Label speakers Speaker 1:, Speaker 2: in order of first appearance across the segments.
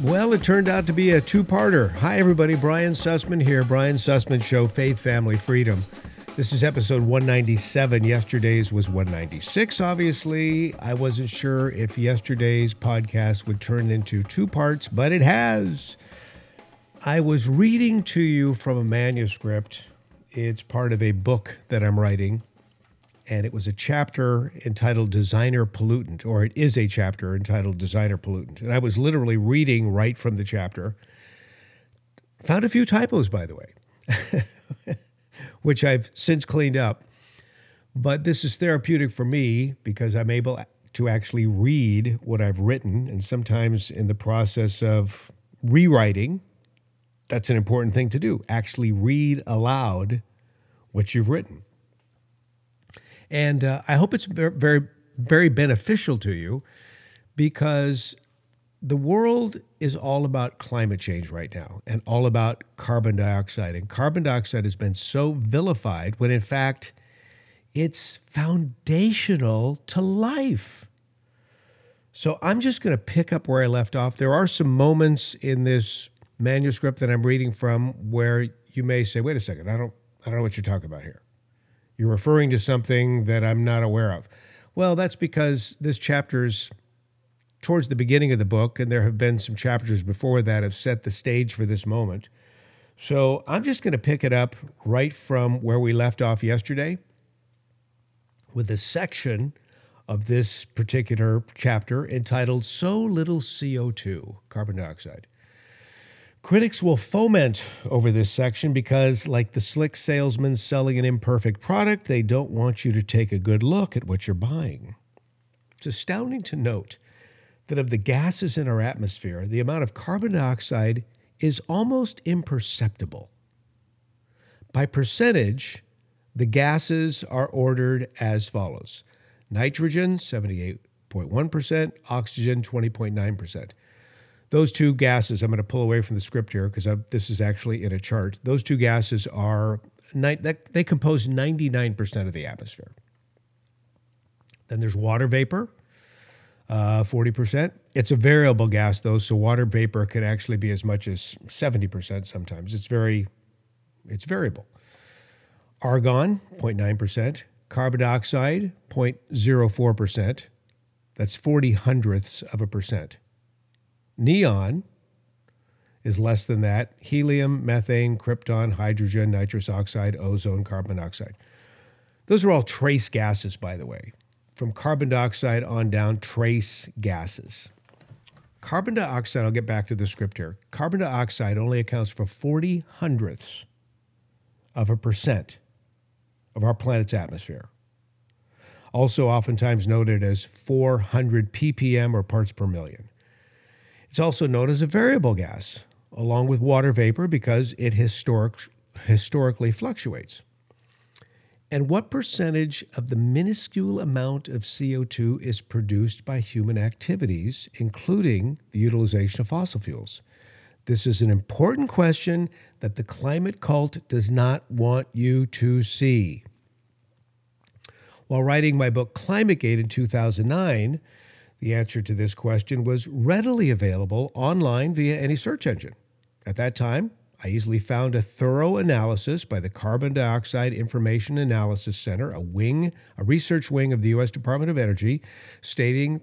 Speaker 1: Well, it turned out to be a two parter. Hi, everybody. Brian Sussman here. Brian Sussman Show Faith, Family, Freedom. This is episode 197. Yesterday's was 196, obviously. I wasn't sure if yesterday's podcast would turn into two parts, but it has. I was reading to you from a manuscript. It's part of a book that I'm writing, and it was a chapter entitled Designer Pollutant, or it is a chapter entitled Designer Pollutant. And I was literally reading right from the chapter. Found a few typos, by the way. which I've since cleaned up. But this is therapeutic for me because I'm able to actually read what I've written. And sometimes in the process of rewriting, that's an important thing to do. Actually read aloud what you've written. And uh, I hope it's very, very beneficial to you because the world is all about climate change right now and all about carbon dioxide. And carbon dioxide has been so vilified when, in fact, it's foundational to life. So I'm just going to pick up where I left off. There are some moments in this manuscript that I'm reading from where you may say, "Wait a second, I don't, I don't know what you're talking about here. You're referring to something that I'm not aware of." Well, that's because this chapter's towards the beginning of the book, and there have been some chapters before that have set the stage for this moment. So I'm just going to pick it up right from where we left off yesterday with a section of this particular chapter entitled So Little CO2, Carbon Dioxide. Critics will foment over this section because, like the slick salesman selling an imperfect product, they don't want you to take a good look at what you're buying. It's astounding to note that of the gases in our atmosphere, the amount of carbon dioxide is almost imperceptible. By percentage, the gases are ordered as follows nitrogen, 78.1%, oxygen, 20.9%. Those two gases, I'm going to pull away from the script here because this is actually in a chart. Those two gases are, they compose 99% of the atmosphere. Then there's water vapor, uh, 40%. It's a variable gas, though, so water vapor can actually be as much as 70% sometimes. It's very, it's variable. Argon, 0.9%. Carbon dioxide, 0.04%. That's 40 hundredths of a percent. Neon is less than that. Helium, methane, krypton, hydrogen, nitrous oxide, ozone, carbon dioxide. Those are all trace gases, by the way from carbon dioxide on down trace gases. Carbon dioxide, I'll get back to the script here. Carbon dioxide only accounts for 40 hundredths of a percent of our planet's atmosphere. Also, oftentimes noted as 400 ppm or parts per million. It's also known as a variable gas, along with water vapor, because it historic, historically fluctuates. And what percentage of the minuscule amount of CO2 is produced by human activities, including the utilization of fossil fuels? This is an important question that the climate cult does not want you to see. While writing my book Climategate in 2009, the answer to this question was readily available online via any search engine. At that time, I easily found a thorough analysis by the Carbon Dioxide Information Analysis Center, a wing, a research wing of the U.S. Department of Energy, stating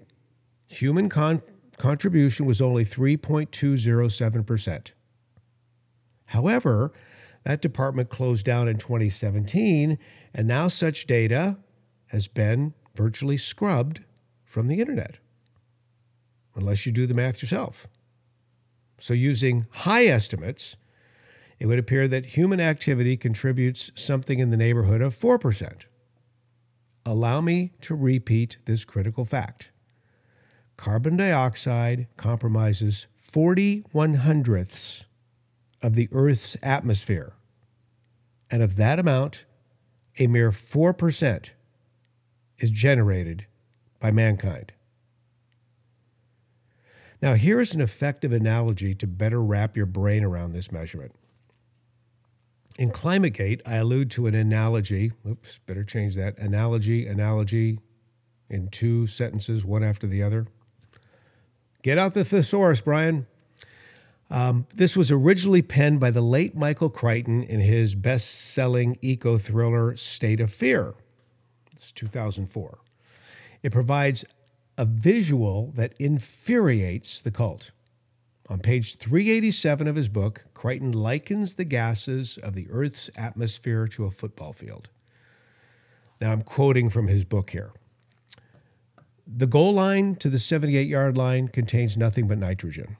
Speaker 1: human con- contribution was only 3.207%. However, that department closed down in 2017, and now such data has been virtually scrubbed from the internet, unless you do the math yourself. So, using high estimates, it would appear that human activity contributes something in the neighborhood of 4%. Allow me to repeat this critical fact. Carbon dioxide compromises 41 hundredths of the Earth's atmosphere, and of that amount, a mere 4% is generated by mankind. Now, here is an effective analogy to better wrap your brain around this measurement. In ClimateGate, I allude to an analogy. Oops, better change that. Analogy, analogy in two sentences, one after the other. Get out the thesaurus, Brian. Um, this was originally penned by the late Michael Crichton in his best selling eco thriller State of Fear. It's 2004. It provides a visual that infuriates the cult. On page 387 of his book, Crichton likens the gases of the Earth's atmosphere to a football field. Now, I'm quoting from his book here. The goal line to the 78 yard line contains nothing but nitrogen.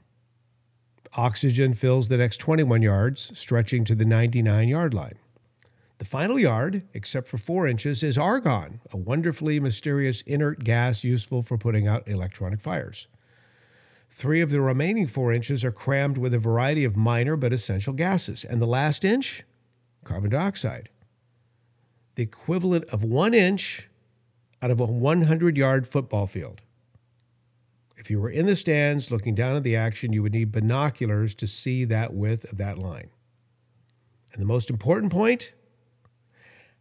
Speaker 1: Oxygen fills the next 21 yards, stretching to the 99 yard line. The final yard, except for four inches, is argon, a wonderfully mysterious inert gas useful for putting out electronic fires. Three of the remaining four inches are crammed with a variety of minor but essential gases. And the last inch? Carbon dioxide. The equivalent of one inch out of a 100 yard football field. If you were in the stands looking down at the action, you would need binoculars to see that width of that line. And the most important point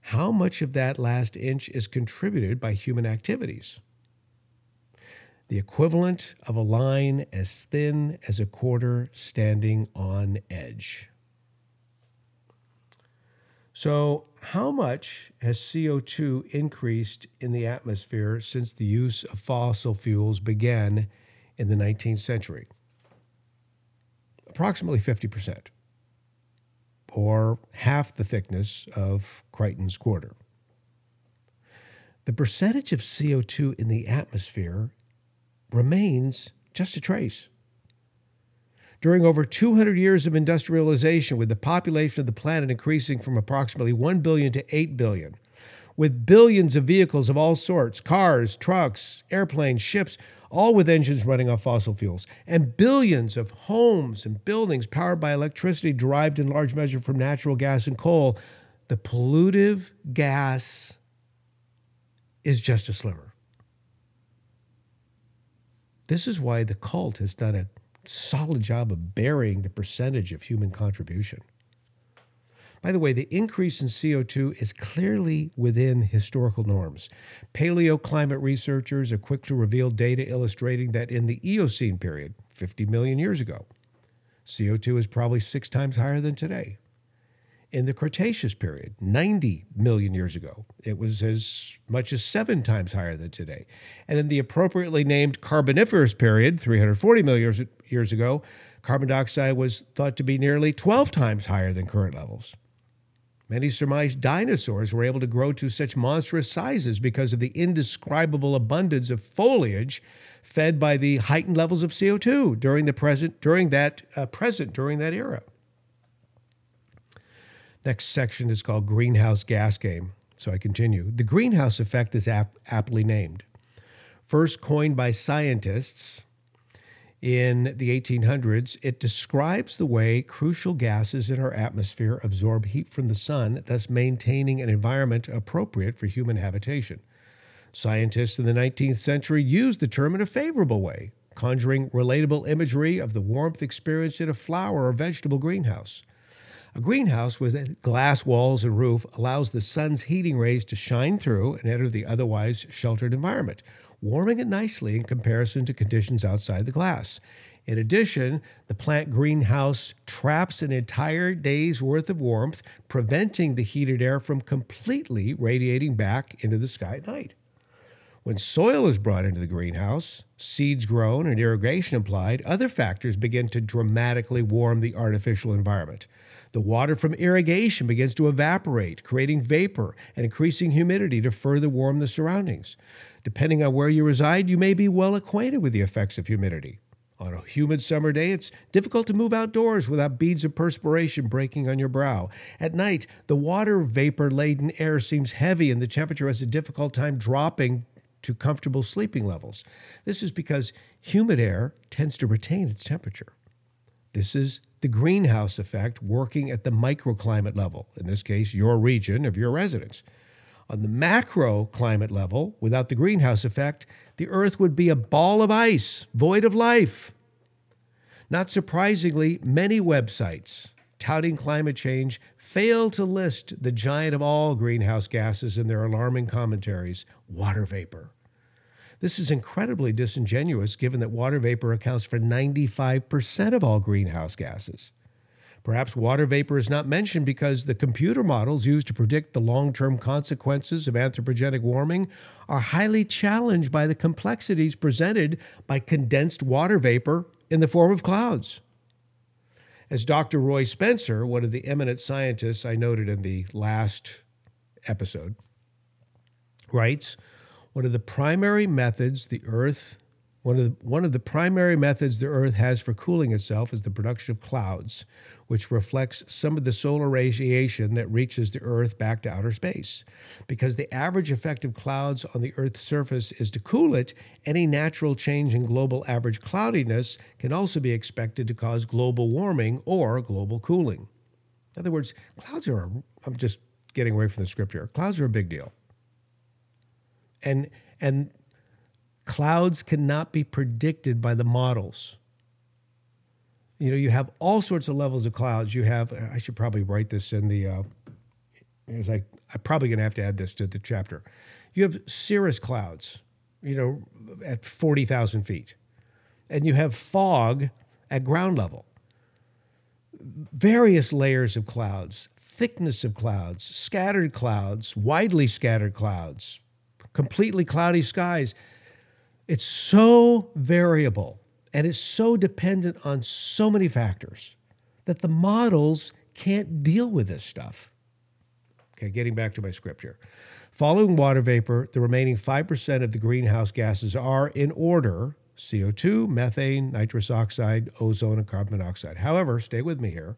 Speaker 1: how much of that last inch is contributed by human activities? The equivalent of a line as thin as a quarter standing on edge. So, how much has CO2 increased in the atmosphere since the use of fossil fuels began in the 19th century? Approximately 50% or half the thickness of Crichton's quarter. The percentage of CO2 in the atmosphere remains just a trace. During over 200 years of industrialization, with the population of the planet increasing from approximately 1 billion to 8 billion, with billions of vehicles of all sorts cars, trucks, airplanes, ships all with engines running off fossil fuels, and billions of homes and buildings powered by electricity derived in large measure from natural gas and coal, the pollutive gas is just a sliver. This is why the cult has done a solid job of burying the percentage of human contribution. By the way, the increase in CO2 is clearly within historical norms. Paleoclimate researchers are quick to reveal data illustrating that in the Eocene period, 50 million years ago, CO2 is probably six times higher than today. In the Cretaceous period, 90 million years ago, it was as much as seven times higher than today. And in the appropriately named Carboniferous period, 340 million years ago, carbon dioxide was thought to be nearly 12 times higher than current levels. Many surmise dinosaurs were able to grow to such monstrous sizes because of the indescribable abundance of foliage fed by the heightened levels of CO2 during the present during that uh, present during that era. Next section is called greenhouse gas game. So I continue. The greenhouse effect is ap- aptly named. First coined by scientists in the 1800s, it describes the way crucial gases in our atmosphere absorb heat from the sun, thus maintaining an environment appropriate for human habitation. Scientists in the 19th century used the term in a favorable way, conjuring relatable imagery of the warmth experienced in a flower or vegetable greenhouse. A greenhouse with glass walls and roof allows the sun's heating rays to shine through and enter the otherwise sheltered environment, warming it nicely in comparison to conditions outside the glass. In addition, the plant greenhouse traps an entire day's worth of warmth, preventing the heated air from completely radiating back into the sky at night. When soil is brought into the greenhouse, seeds grown, and irrigation applied, other factors begin to dramatically warm the artificial environment. The water from irrigation begins to evaporate, creating vapor and increasing humidity to further warm the surroundings. Depending on where you reside, you may be well acquainted with the effects of humidity. On a humid summer day, it's difficult to move outdoors without beads of perspiration breaking on your brow. At night, the water vapor laden air seems heavy and the temperature has a difficult time dropping to comfortable sleeping levels. This is because humid air tends to retain its temperature. This is the greenhouse effect working at the microclimate level, in this case, your region of your residence. On the macroclimate level, without the greenhouse effect, the Earth would be a ball of ice, void of life. Not surprisingly, many websites touting climate change fail to list the giant of all greenhouse gases in their alarming commentaries water vapor. This is incredibly disingenuous given that water vapor accounts for 95% of all greenhouse gases. Perhaps water vapor is not mentioned because the computer models used to predict the long term consequences of anthropogenic warming are highly challenged by the complexities presented by condensed water vapor in the form of clouds. As Dr. Roy Spencer, one of the eminent scientists I noted in the last episode, writes, one of the primary methods the Earth one of, the, one of the primary methods the Earth has for cooling itself is the production of clouds, which reflects some of the solar radiation that reaches the Earth back to outer space. Because the average effect of clouds on the Earth's surface is to cool it, any natural change in global average cloudiness can also be expected to cause global warming or global cooling. In other words, clouds are, I'm just getting away from the script here, clouds are a big deal. And, and Clouds cannot be predicted by the models. You know, you have all sorts of levels of clouds. You have, I should probably write this in the, uh, as I, I'm probably going to have to add this to the chapter. You have cirrus clouds, you know, at 40,000 feet, and you have fog at ground level. Various layers of clouds, thickness of clouds, scattered clouds, widely scattered clouds, completely cloudy skies. It's so variable and it's so dependent on so many factors that the models can't deal with this stuff. Okay, getting back to my script here. Following water vapor, the remaining 5% of the greenhouse gases are in order CO2, methane, nitrous oxide, ozone, and carbon monoxide. However, stay with me here.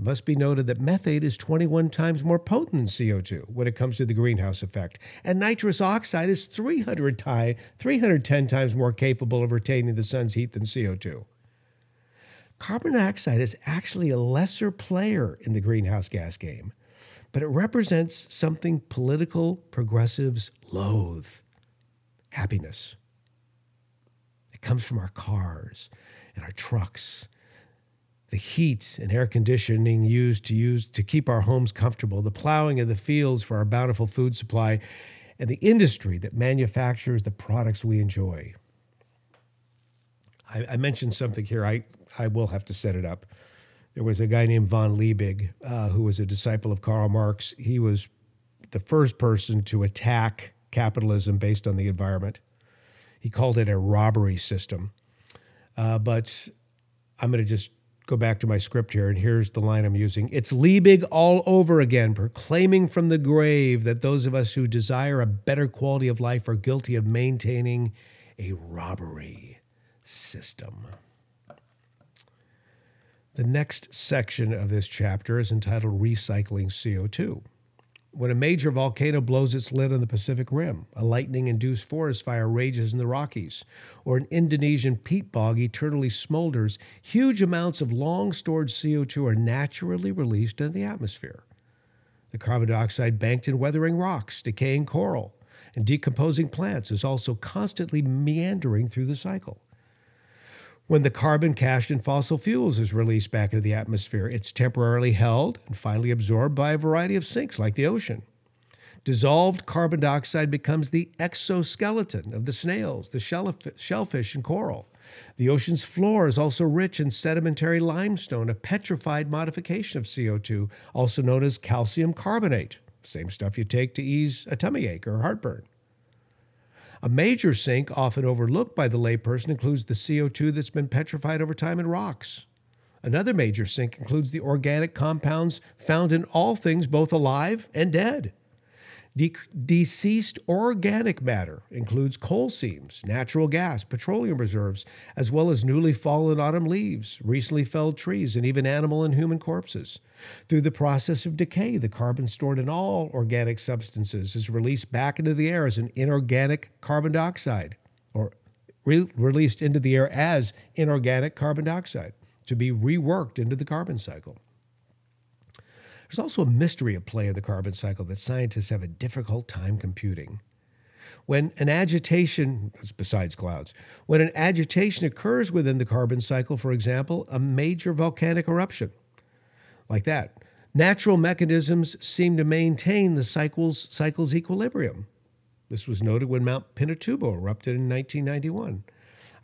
Speaker 1: It must be noted that methane is 21 times more potent than CO2 when it comes to the greenhouse effect, and nitrous oxide is 300 ti- 310 times more capable of retaining the sun's heat than CO2. Carbon dioxide is actually a lesser player in the greenhouse gas game, but it represents something political progressives loathe happiness. It comes from our cars and our trucks the heat and air conditioning used to use to keep our homes comfortable, the plowing of the fields for our bountiful food supply, and the industry that manufactures the products we enjoy. I, I mentioned something here. I, I will have to set it up. There was a guy named von Liebig uh, who was a disciple of Karl Marx. He was the first person to attack capitalism based on the environment. He called it a robbery system. Uh, but I'm going to just go back to my script here, and here's the line I'm using. It's Liebig all over again, proclaiming from the grave that those of us who desire a better quality of life are guilty of maintaining a robbery system. The next section of this chapter is entitled Recycling CO2 when a major volcano blows its lid on the Pacific Rim, a lightning induced forest fire rages in the Rockies, or an Indonesian peat bog eternally smolders, huge amounts of long stored CO2 are naturally released into the atmosphere. The carbon dioxide banked in weathering rocks, decaying coral, and decomposing plants is also constantly meandering through the cycle. When the carbon cached in fossil fuels is released back into the atmosphere, it's temporarily held and finally absorbed by a variety of sinks like the ocean. Dissolved carbon dioxide becomes the exoskeleton of the snails, the shellfish, and coral. The ocean's floor is also rich in sedimentary limestone, a petrified modification of CO2, also known as calcium carbonate, same stuff you take to ease a tummy ache or heartburn. A major sink, often overlooked by the layperson, includes the CO2 that's been petrified over time in rocks. Another major sink includes the organic compounds found in all things both alive and dead. De- deceased organic matter includes coal seams, natural gas, petroleum reserves, as well as newly fallen autumn leaves, recently felled trees, and even animal and human corpses. Through the process of decay, the carbon stored in all organic substances is released back into the air as an inorganic carbon dioxide, or re- released into the air as inorganic carbon dioxide to be reworked into the carbon cycle. There's also a mystery at play in the carbon cycle that scientists have a difficult time computing. When an agitation, besides clouds, when an agitation occurs within the carbon cycle, for example, a major volcanic eruption, like that, natural mechanisms seem to maintain the cycle's, cycle's equilibrium. This was noted when Mount Pinatubo erupted in 1991.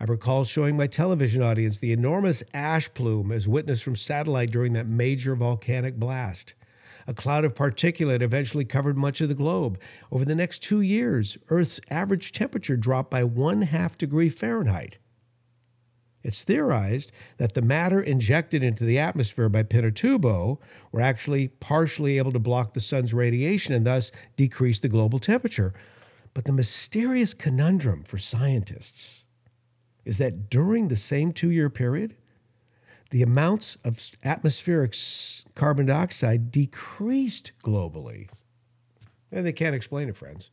Speaker 1: I recall showing my television audience the enormous ash plume as witnessed from satellite during that major volcanic blast. A cloud of particulate eventually covered much of the globe. Over the next two years, Earth's average temperature dropped by one half degree Fahrenheit. It's theorized that the matter injected into the atmosphere by Pinatubo were actually partially able to block the sun's radiation and thus decrease the global temperature. But the mysterious conundrum for scientists is that during the same two year period, the amounts of atmospheric carbon dioxide decreased globally. And they can't explain it, friends.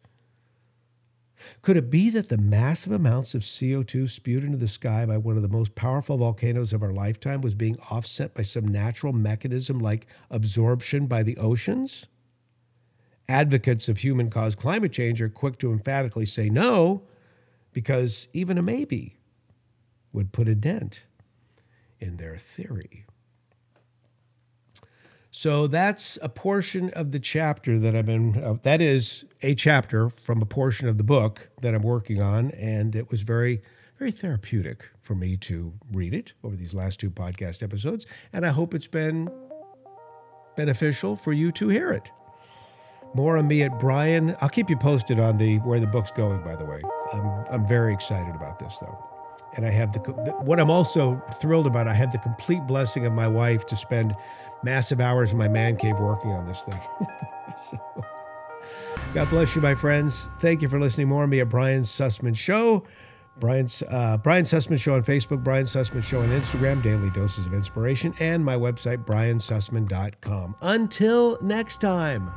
Speaker 1: Could it be that the massive amounts of CO2 spewed into the sky by one of the most powerful volcanoes of our lifetime was being offset by some natural mechanism like absorption by the oceans? Advocates of human caused climate change are quick to emphatically say no, because even a maybe would put a dent in their theory. So that's a portion of the chapter that I've been, uh, that is a chapter from a portion of the book that I'm working on. And it was very, very therapeutic for me to read it over these last two podcast episodes. And I hope it's been beneficial for you to hear it. More on me at Brian. I'll keep you posted on the where the book's going, by the way. I'm, I'm very excited about this, though. And I have the, what I'm also thrilled about, I have the complete blessing of my wife to spend massive hours in my man cave working on this thing. so, God bless you, my friends. Thank you for listening more on me at Brian Sussman Show. Brian's uh, Brian Sussman Show on Facebook, Brian Sussman Show on Instagram, daily doses of inspiration, and my website, briansussman.com. Until next time.